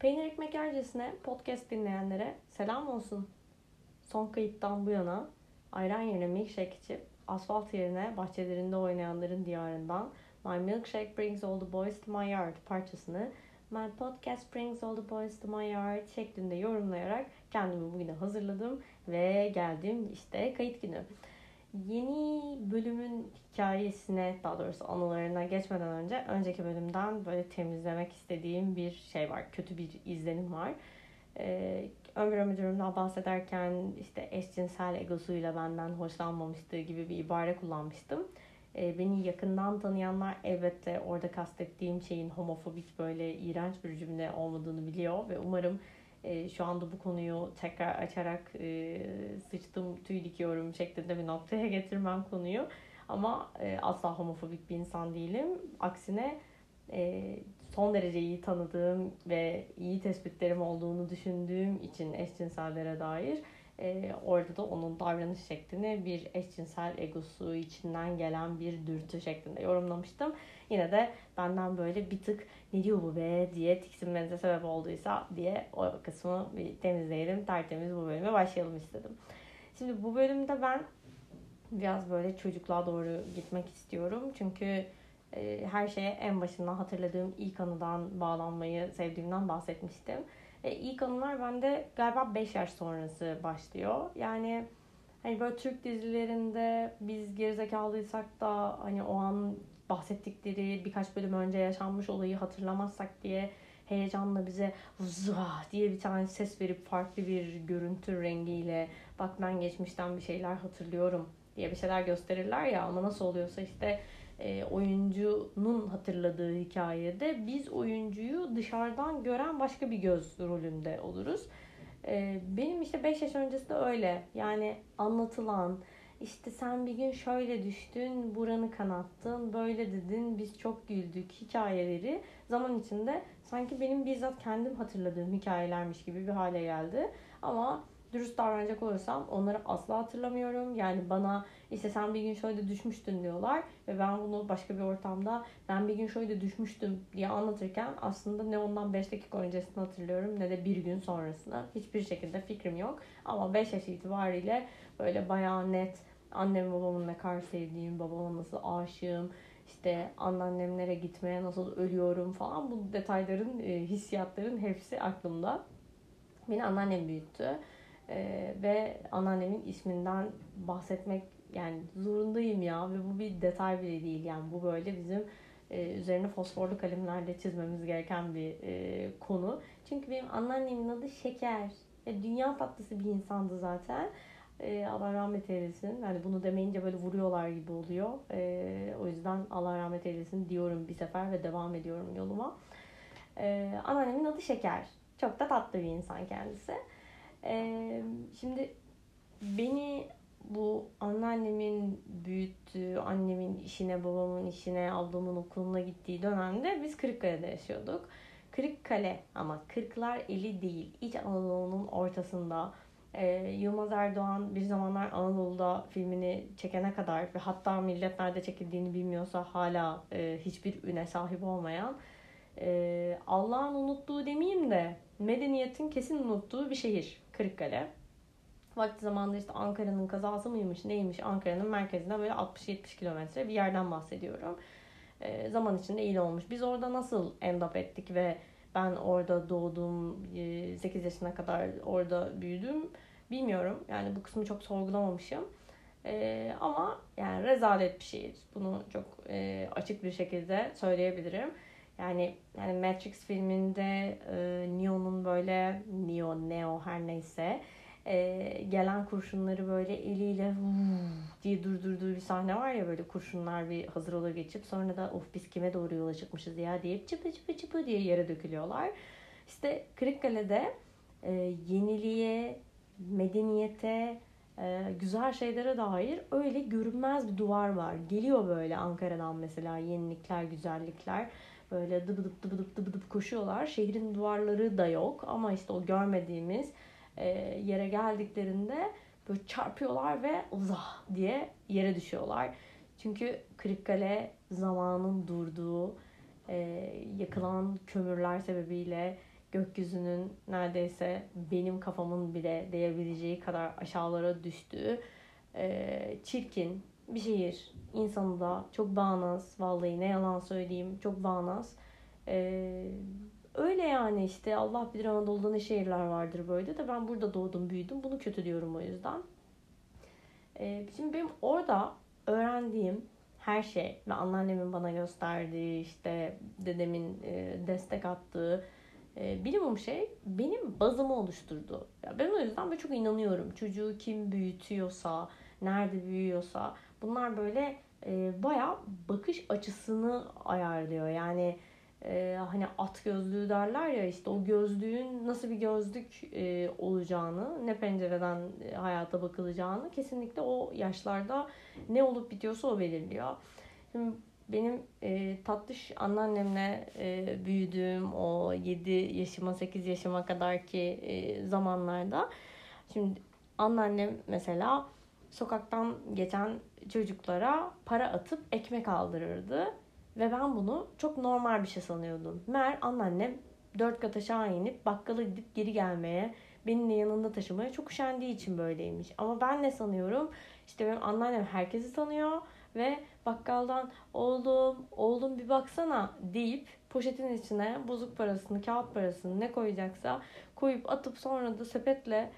Peynir ekmek yercesine podcast dinleyenlere selam olsun. Son kayıttan bu yana ayran yerine milkshake içip asfalt yerine bahçelerinde oynayanların diyarından My Milkshake Brings All the Boys to My Yard parçasını My Podcast Brings All the Boys to My Yard şeklinde yorumlayarak kendimi bugüne hazırladım ve geldim işte kayıt günü. Yeni bölümün hikayesine daha doğrusu anılarına geçmeden önce önceki bölümden böyle temizlemek istediğim bir şey var. Kötü bir izlenim var. Ee, Ömür müdürümden bahsederken işte eşcinsel egosuyla benden hoşlanmamıştığı gibi bir ibare kullanmıştım. Ee, beni yakından tanıyanlar elbette orada kastettiğim şeyin homofobik böyle iğrenç bir cümle olmadığını biliyor ve umarım e, şu anda bu konuyu tekrar açarak e, sıçtım tüy dikiyorum şeklinde bir noktaya getirmem konuyu. Ama e, asla homofobik bir insan değilim. Aksine e, son derece iyi tanıdığım ve iyi tespitlerim olduğunu düşündüğüm için eşcinsellere dair e, orada da onun davranış şeklini bir eşcinsel egosu içinden gelen bir dürtü şeklinde yorumlamıştım. Yine de benden böyle bir tık ne diyor bu be diye tiksinmenize sebep olduysa diye o kısmı bir temizleyelim. Tertemiz bu bölüme başlayalım istedim. Şimdi bu bölümde ben biraz böyle çocukluğa doğru gitmek istiyorum. Çünkü e, her şeye en başından hatırladığım ilk anıdan bağlanmayı sevdiğimden bahsetmiştim. E, ilk anılar bende galiba 5 yaş sonrası başlıyor. Yani hani böyle Türk dizilerinde biz gerizekalıysak da hani o an bahsettikleri birkaç bölüm önce yaşanmış olayı hatırlamazsak diye heyecanla bize zah diye bir tane ses verip farklı bir görüntü rengiyle bak ben geçmişten bir şeyler hatırlıyorum diye bir şeyler gösterirler ya. Ama nasıl oluyorsa işte e, oyuncunun hatırladığı hikayede biz oyuncuyu dışarıdan gören başka bir göz rolünde oluruz. E, benim işte 5 yaş öncesi de öyle. Yani anlatılan işte sen bir gün şöyle düştün, buranı kanattın, böyle dedin, biz çok güldük hikayeleri zaman içinde sanki benim bizzat kendim hatırladığım hikayelermiş gibi bir hale geldi. Ama dürüst davranacak olursam onları asla hatırlamıyorum. Yani bana işte sen bir gün şöyle düşmüştün diyorlar ve ben bunu başka bir ortamda ben bir gün şöyle düşmüştüm diye anlatırken aslında ne ondan 5 dakika öncesini hatırlıyorum ne de bir gün sonrasını. Hiçbir şekilde fikrim yok. Ama 5 yaş itibariyle böyle bayağı net annem babamın ne kadar sevdiğim, babama nasıl aşığım, işte anneannemlere gitmeye nasıl ölüyorum falan bu detayların, e, hissiyatların hepsi aklımda. Beni anneannem büyüttü. Ee, ve anneannemin isminden bahsetmek yani zorundayım ya ve bu bir detay bile değil yani bu böyle bizim e, üzerine fosforlu kalemlerle çizmemiz gereken bir e, konu. Çünkü benim anneannemin adı Şeker. E, dünya tatlısı bir insandı zaten. E, Allah rahmet eylesin. Yani bunu demeyince böyle vuruyorlar gibi oluyor. E, o yüzden Allah rahmet eylesin diyorum bir sefer ve devam ediyorum yoluma. E, anneannemin adı Şeker. Çok da tatlı bir insan kendisi. Ee, şimdi beni bu anneannemin büyüttüğü, annemin işine, babamın işine, ablamın okuluna gittiği dönemde biz Kırıkkale'de yaşıyorduk. Kırıkkale ama Kırklar eli değil. İç Anadolu'nun ortasında. Ee, Yılmaz Erdoğan bir zamanlar Anadolu'da filmini çekene kadar ve hatta millet nerede çekildiğini bilmiyorsa hala e, hiçbir üne sahip olmayan e, Allah'ın unuttuğu demeyeyim de medeniyetin kesin unuttuğu bir şehir Kırıkkale. Vakti zamanında işte Ankara'nın kazası mıymış neymiş Ankara'nın merkezinde böyle 60-70 kilometre bir yerden bahsediyorum. E, zaman içinde iyi olmuş. Biz orada nasıl end up ettik ve ben orada doğdum, 8 yaşına kadar orada büyüdüm bilmiyorum. Yani bu kısmı çok sorgulamamışım. E, ama yani rezalet bir şehir. Bunu çok e, açık bir şekilde söyleyebilirim. Yani yani Matrix filminde e, Neo'nun böyle Neo, Neo her neyse e, gelen kurşunları böyle eliyle diye durdurduğu bir sahne var ya böyle kurşunlar bir hazır olur geçip sonra da of biz kime doğru yola çıkmışız ya deyip çıpı çıpı çıpı diye yere dökülüyorlar. İşte Kırıkkale'de e, yeniliğe, medeniyete, e, güzel şeylere dair öyle görünmez bir duvar var. Geliyor böyle Ankara'dan mesela yenilikler, güzellikler böyle dıbı dıbı dıp dıbı dıp koşuyorlar. Şehrin duvarları da yok ama işte o görmediğimiz yere geldiklerinde böyle çarpıyorlar ve zah diye yere düşüyorlar. Çünkü Kırıkkale zamanın durduğu, e, yakılan kömürler sebebiyle gökyüzünün neredeyse benim kafamın bile değebileceği kadar aşağılara düştüğü e, çirkin bir şehir. İnsanı da çok bağnaz. Vallahi ne yalan söyleyeyim çok bağnaz. E, öyle yani işte Allah bilir Anadolu'da ne şehirler vardır böyle de ben burada doğdum büyüdüm. Bunu kötü diyorum o yüzden. E, şimdi benim orada öğrendiğim her şey ve anneannemin bana gösterdiği işte dedemin e, destek attığı e, bilimum şey benim bazımı oluşturdu. Ya ben o yüzden böyle çok inanıyorum. Çocuğu kim büyütüyorsa, nerede büyüyorsa bunlar böyle e, bayağı bakış açısını ayarlıyor. Yani e, hani at gözlüğü derler ya işte o gözlüğün nasıl bir gözlük e, olacağını, ne pencereden e, hayata bakılacağını kesinlikle o yaşlarda ne olup bitiyorsa o belirliyor. Şimdi benim e, tatlış anneannemle e, büyüdüğüm o 7 yaşıma 8 yaşıma kadar ki e, zamanlarda şimdi anneannem mesela sokaktan geçen çocuklara para atıp ekmek aldırırdı. Ve ben bunu çok normal bir şey sanıyordum. Mer anneannem dört kat aşağı inip bakkala gidip geri gelmeye, benimle yanında taşımaya çok üşendiği için böyleymiş. Ama ben ne sanıyorum? İşte benim anneannem herkesi tanıyor ve bakkaldan oğlum, oğlum bir baksana deyip poşetin içine bozuk parasını, kağıt parasını ne koyacaksa koyup atıp sonra da sepetle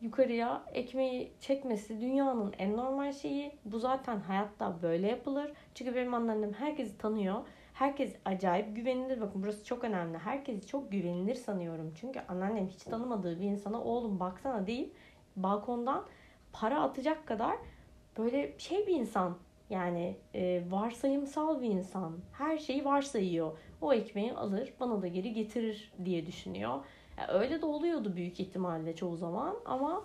yukarıya ekmeği çekmesi dünyanın en normal şeyi. Bu zaten hayatta böyle yapılır. Çünkü benim anneannem herkesi tanıyor. Herkes acayip güvenilir. Bakın burası çok önemli. Herkesi çok güvenilir sanıyorum. Çünkü anneannem hiç tanımadığı bir insana oğlum baksana değil balkondan para atacak kadar böyle şey bir insan. Yani e, varsayımsal bir insan. Her şeyi varsayıyor. O ekmeği alır bana da geri getirir diye düşünüyor. Yani öyle de oluyordu büyük ihtimalle çoğu zaman ama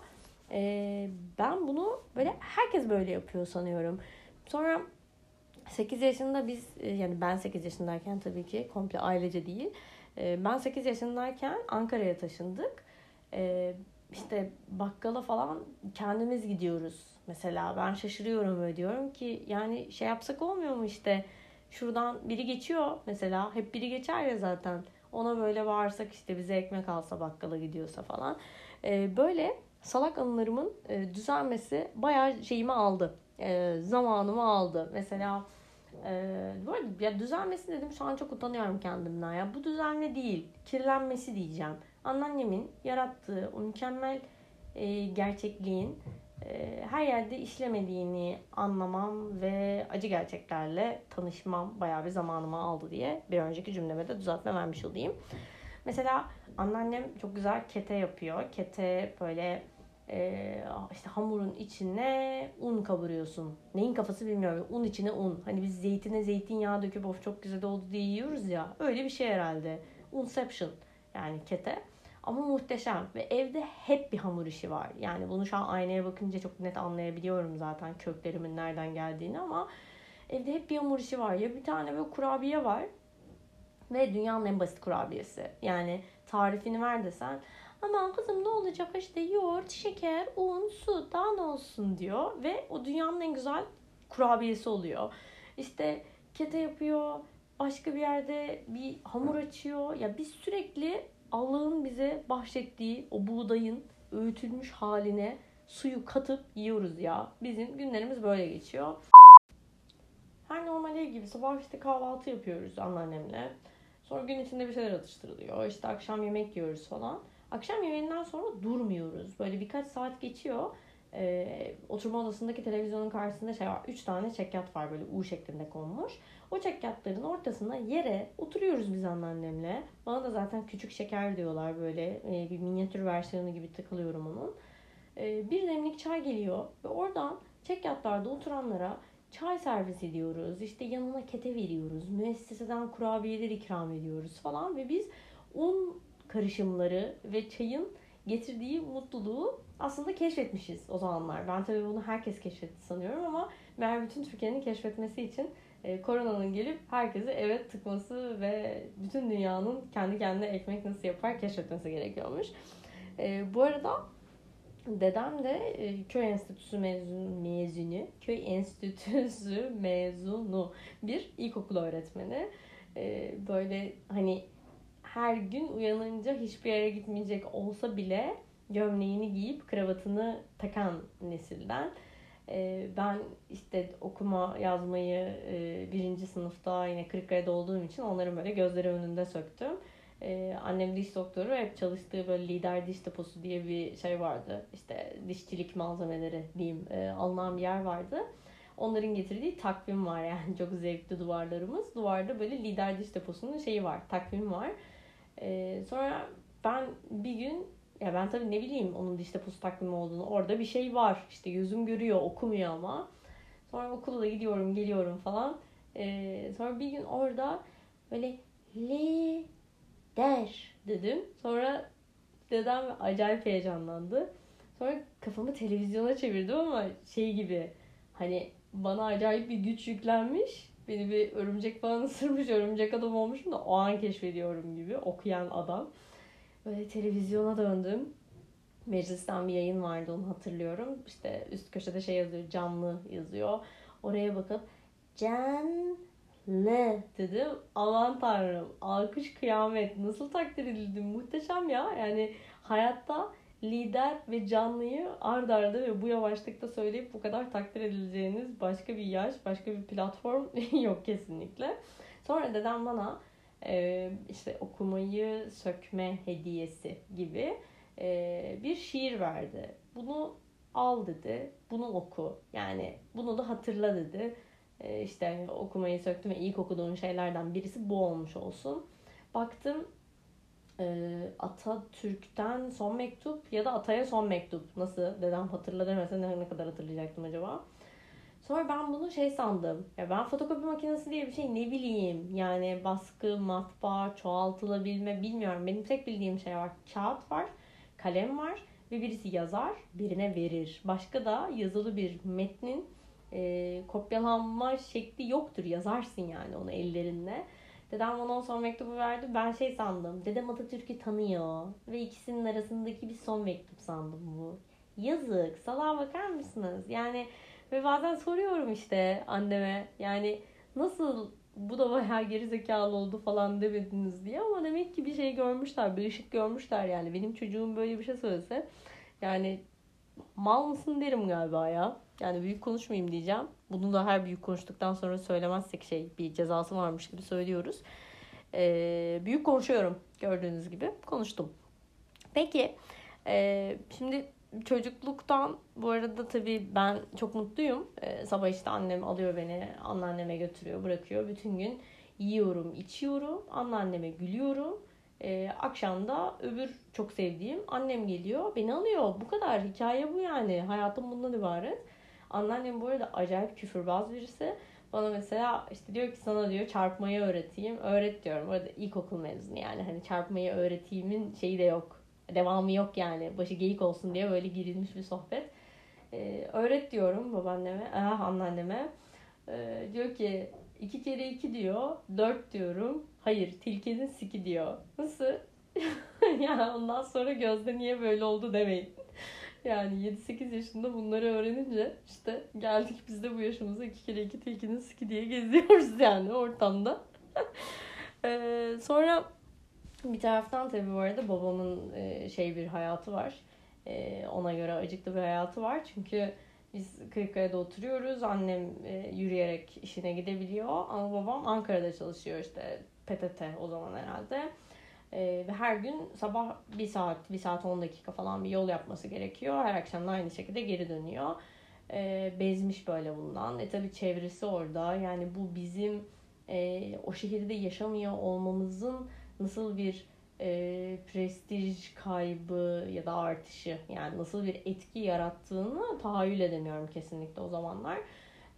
e, ben bunu böyle herkes böyle yapıyor sanıyorum. Sonra 8 yaşında biz e, yani ben 8 yaşındayken tabii ki komple ailece değil. E, ben 8 yaşındayken Ankara'ya taşındık. E, işte bakkala falan kendimiz gidiyoruz. Mesela ben şaşırıyorum ve diyorum ki yani şey yapsak olmuyor mu işte şuradan biri geçiyor mesela hep biri geçer ya zaten ona böyle bağırsak işte bize ekmek alsa bakkala gidiyorsa falan. E, böyle salak anılarımın e, düzelmesi bayağı şeyimi aldı. E, zamanımı aldı. Mesela e, bu arada ya düzelmesi dedim şu an çok utanıyorum kendimden. Ya bu düzelme değil, kirlenmesi diyeceğim. Anneannemin yarattığı o mükemmel e, gerçekliğin her yerde işlemediğini anlamam ve acı gerçeklerle tanışmam bayağı bir zamanımı aldı diye bir önceki cümleme de düzeltme vermiş olayım. Mesela anneannem çok güzel kete yapıyor. Kete böyle e, işte hamurun içine un kavuruyorsun. Neyin kafası bilmiyorum. Un içine un. Hani biz zeytine zeytinyağı döküp of çok güzel oldu diye yiyoruz ya. Öyle bir şey herhalde. Unception yani kete. Ama muhteşem ve evde hep bir hamur işi var. Yani bunu şu an aynaya bakınca çok net anlayabiliyorum zaten köklerimin nereden geldiğini ama evde hep bir hamur işi var. Ya bir tane böyle kurabiye var ve dünyanın en basit kurabiyesi. Yani tarifini ver desen aman kızım ne olacak işte yoğurt, şeker, un, su daha ne olsun diyor ve o dünyanın en güzel kurabiyesi oluyor. İşte kete yapıyor, başka bir yerde bir hamur açıyor. Ya biz sürekli Allah'ın bize bahşettiği o buğdayın öğütülmüş haline suyu katıp yiyoruz ya. Bizim günlerimiz böyle geçiyor. Her normal ev gibi sabah işte kahvaltı yapıyoruz anneannemle. Sonra gün içinde bir şeyler atıştırılıyor. İşte akşam yemek yiyoruz falan. Akşam yemeğinden sonra durmuyoruz. Böyle birkaç saat geçiyor. Ee, oturma odasındaki televizyonun karşısında şey var. Üç tane çekyat var böyle U şeklinde konmuş. O çekyatların ortasına yere oturuyoruz biz anneannemle. Bana da zaten küçük şeker diyorlar böyle. Ee, bir minyatür versiyonu gibi takılıyorum onun. Ee, bir demlik çay geliyor ve oradan çekyatlarda oturanlara çay servis ediyoruz. İşte yanına kete veriyoruz. Müesseseden kurabiyeler ikram ediyoruz falan ve biz un karışımları ve çayın getirdiği mutluluğu aslında keşfetmişiz o zamanlar. Ben tabii bunu herkes keşfetti sanıyorum ama ben bütün Türkiye'nin keşfetmesi için e, koronanın gelip herkesi eve tıkması ve bütün dünyanın kendi kendine ekmek nasıl yapar keşfetmesi gerekiyormuş. E, bu arada dedem de e, köy enstitüsü mezunu, mezunu, köy enstitüsü mezunu bir ilkokul öğretmeni. E, böyle hani her gün uyanınca hiçbir yere gitmeyecek olsa bile gömleğini giyip kravatını takan nesilden. Ee, ben işte okuma yazmayı e, birinci sınıfta yine Kırıkkale'de olduğum için onların böyle gözleri önünde söktüm. Ee, annem diş doktoru hep çalıştığı böyle lider diş deposu diye bir şey vardı. İşte dişçilik malzemeleri diyeyim e, alınan bir yer vardı. Onların getirdiği takvim var yani çok zevkli duvarlarımız. Duvarda böyle lider diş deposunun şeyi var, takvim var. Ee, sonra ben bir gün ya ben tabii ne bileyim onun diş deposu takvimi olduğunu. Orada bir şey var. İşte gözüm görüyor, okumuyor ama. Sonra okula da gidiyorum, geliyorum falan. Ee, sonra bir gün orada böyle le der dedim. Sonra dedem acayip heyecanlandı. Sonra kafamı televizyona çevirdim ama şey gibi hani bana acayip bir güç yüklenmiş. Beni bir örümcek falan ısırmış, örümcek adam olmuşum da o an keşfediyorum gibi okuyan adam. Böyle televizyona döndüm. Meclisten bir yayın vardı onu hatırlıyorum. İşte üst köşede şey yazıyor, canlı yazıyor. Oraya bakıp can ne dedim. Aman tanrım alkış kıyamet nasıl takdir edildim muhteşem ya. Yani hayatta lider ve canlıyı ard arda ve bu yavaşlıkta söyleyip bu kadar takdir edileceğiniz başka bir yaş, başka bir platform yok kesinlikle. Sonra dedem bana e, işte okumayı sökme hediyesi gibi e, bir şiir verdi. Bunu al dedi, bunu oku. Yani bunu da hatırla dedi. E, işte okumayı söktüm ve ilk okuduğun şeylerden birisi bu olmuş olsun. Baktım e, Atatürk'ten son mektup ya da Atay'a son mektup. Nasıl dedem hatırla demese ne, kadar hatırlayacaktım acaba? Sonra ben bunu şey sandım. Ya ben fotokopi makinesi diye bir şey ne bileyim. Yani baskı, matbaa, çoğaltılabilme bilmiyorum. Benim tek bildiğim şey var. Kağıt var, kalem var ve birisi yazar, birine verir. Başka da yazılı bir metnin e, kopyalanma şekli yoktur. Yazarsın yani onu ellerinle. Dedem bana son mektubu verdi. Ben şey sandım. Dedem Atatürk'ü tanıyor. Ve ikisinin arasındaki bir son mektup sandım bu. Yazık. Salağa bakar mısınız? Yani ve bazen soruyorum işte anneme. Yani nasıl bu da bayağı geri zekalı oldu falan demediniz diye. Ama demek ki bir şey görmüşler. Bir ışık görmüşler yani. Benim çocuğum böyle bir şey söylese. Yani mal mısın derim galiba ya. Yani büyük konuşmayayım diyeceğim. Bunu da her büyük konuştuktan sonra söylemezsek şey bir cezası varmış gibi söylüyoruz. Ee, büyük konuşuyorum gördüğünüz gibi. Konuştum. Peki e, şimdi çocukluktan bu arada tabii ben çok mutluyum. Ee, sabah işte annem alıyor beni anneanneme götürüyor bırakıyor. Bütün gün yiyorum içiyorum anneanneme gülüyorum. Ee, akşam da öbür çok sevdiğim annem geliyor beni alıyor. Bu kadar hikaye bu yani. Hayatım bundan ibaret. Anneannem bu arada acayip küfürbaz birisi. Bana mesela işte diyor ki sana diyor çarpmayı öğreteyim. Öğret diyorum. Orada ilkokul mezunu yani. Hani çarpmayı öğreteyim'in şeyi de yok. Devamı yok yani. Başı geyik olsun diye böyle girilmiş bir sohbet. Ee, öğret diyorum babaanneme, ah anneanneme. Ee, diyor ki iki kere iki diyor. Dört diyorum. Hayır tilkinin siki diyor. Nasıl? yani ondan sonra gözde niye böyle oldu demeyin. Yani 7-8 yaşında bunları öğrenince işte geldik biz de bu yaşımıza iki kere iki tilkinin siki diye geziyoruz yani ortamda. ee, sonra bir taraftan tabii bu arada babamın e, şey bir hayatı var. E, ona göre acıklı bir hayatı var. Çünkü biz Kırıkkale'de oturuyoruz. Annem e, yürüyerek işine gidebiliyor. Ama babam Ankara'da çalışıyor işte PTT o zaman herhalde. Ve her gün sabah bir saat, bir saat 10 dakika falan bir yol yapması gerekiyor. Her akşam da aynı şekilde geri dönüyor. Bezmiş böyle bundan. E tabi çevresi orada. Yani bu bizim o şehirde yaşamıyor olmamızın nasıl bir e, prestij kaybı ya da artışı yani nasıl bir etki yarattığını tahayyül edemiyorum kesinlikle o zamanlar.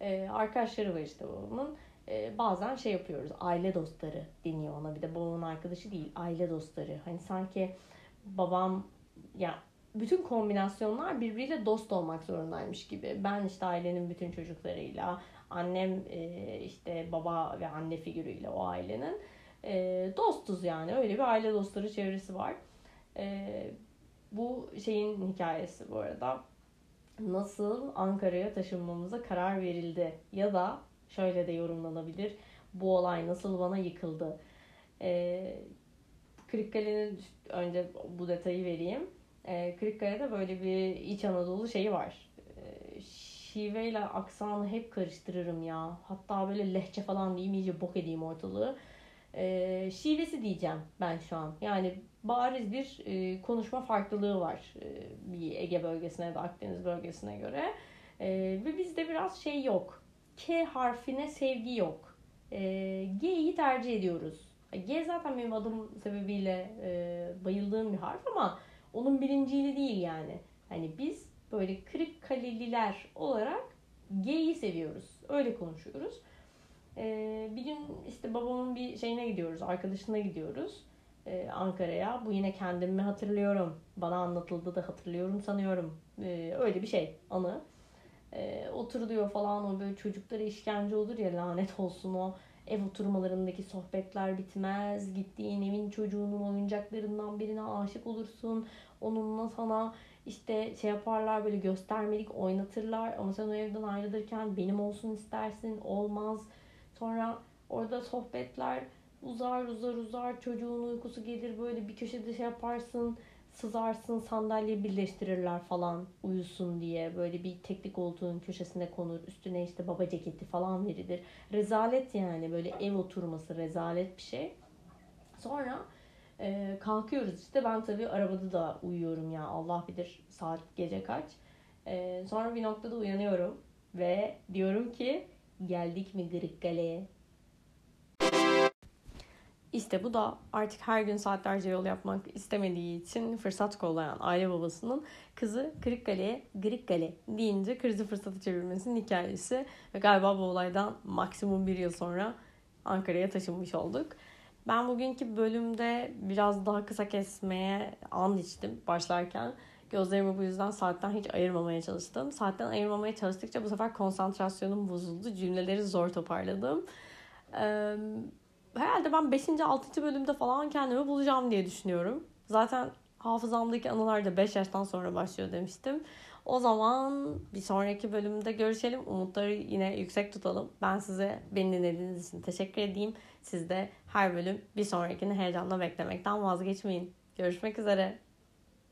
E, arkadaşları var işte babamın e, bazen şey yapıyoruz. Aile dostları deniyor ona. Bir de babamın arkadaşı değil. Aile dostları. Hani sanki babam ya bütün kombinasyonlar birbiriyle dost olmak zorundaymış gibi. Ben işte ailenin bütün çocuklarıyla, annem e, işte baba ve anne figürüyle o ailenin e, dostuz yani. Öyle bir aile dostları çevresi var. E, bu şeyin hikayesi bu arada. Nasıl Ankara'ya taşınmamıza karar verildi ya da şöyle de yorumlanabilir. Bu olay nasıl bana yıkıldı? Ee, Kırıkkale'nin önce bu detayı vereyim. Ee, Kırıkkale'de böyle bir İç Anadolu şeyi var. Ee, şiveyle aksanı hep karıştırırım ya. Hatta böyle lehçe falan diyeyim iyice bok edeyim ortalığı. Ee, şivesi diyeceğim ben şu an. Yani bariz bir e, konuşma farklılığı var e, bir Ege bölgesine da Akdeniz bölgesine göre. E, ve bizde biraz şey yok. K harfine sevgi yok. E, G'yi tercih ediyoruz. G zaten benim adım sebebiyle e, bayıldığım bir harf ama onun birinciyle değil yani. Hani biz böyle kırık kaleliler olarak G'yi seviyoruz. Öyle konuşuyoruz. E, bir gün işte babamın bir şeyine gidiyoruz, arkadaşına gidiyoruz e, Ankara'ya. Bu yine kendimi hatırlıyorum. Bana anlatıldı da hatırlıyorum sanıyorum. E, öyle bir şey anı. E, oturuluyor falan o böyle çocuklara işkence olur ya lanet olsun o ev oturmalarındaki sohbetler bitmez. Gittiğin evin çocuğunun oyuncaklarından birine aşık olursun. Onunla sana işte şey yaparlar böyle göstermelik oynatırlar ama sen o evden ayrılırken benim olsun istersin olmaz. Sonra orada sohbetler uzar uzar uzar çocuğun uykusu gelir böyle bir köşede şey yaparsın sızarsın sandalye birleştirirler falan uyusun diye. Böyle bir teknik olduğun köşesine konur üstüne işte baba ceketi falan verilir. Rezalet yani böyle ev oturması rezalet bir şey. Sonra e, kalkıyoruz işte. Ben tabii arabada da uyuyorum ya Allah bilir saat gece kaç. E, sonra bir noktada uyanıyorum ve diyorum ki geldik mi Kırıkkale'ye işte bu da artık her gün saatlerce yol yapmak istemediği için fırsat kollayan aile babasının kızı Kırıkkale'ye Kırıkkale deyince krizi fırsatı çevirmesinin hikayesi. Ve galiba bu olaydan maksimum bir yıl sonra Ankara'ya taşınmış olduk. Ben bugünkü bölümde biraz daha kısa kesmeye and içtim başlarken. Gözlerimi bu yüzden saatten hiç ayırmamaya çalıştım. Saatten ayırmamaya çalıştıkça bu sefer konsantrasyonum bozuldu. Cümleleri zor toparladım. Ee, herhalde ben 5. 6. bölümde falan kendimi bulacağım diye düşünüyorum. Zaten hafızamdaki anılar da 5 yaştan sonra başlıyor demiştim. O zaman bir sonraki bölümde görüşelim. Umutları yine yüksek tutalım. Ben size beni dinlediğiniz için teşekkür edeyim. Siz de her bölüm bir sonrakini heyecanla beklemekten vazgeçmeyin. Görüşmek üzere.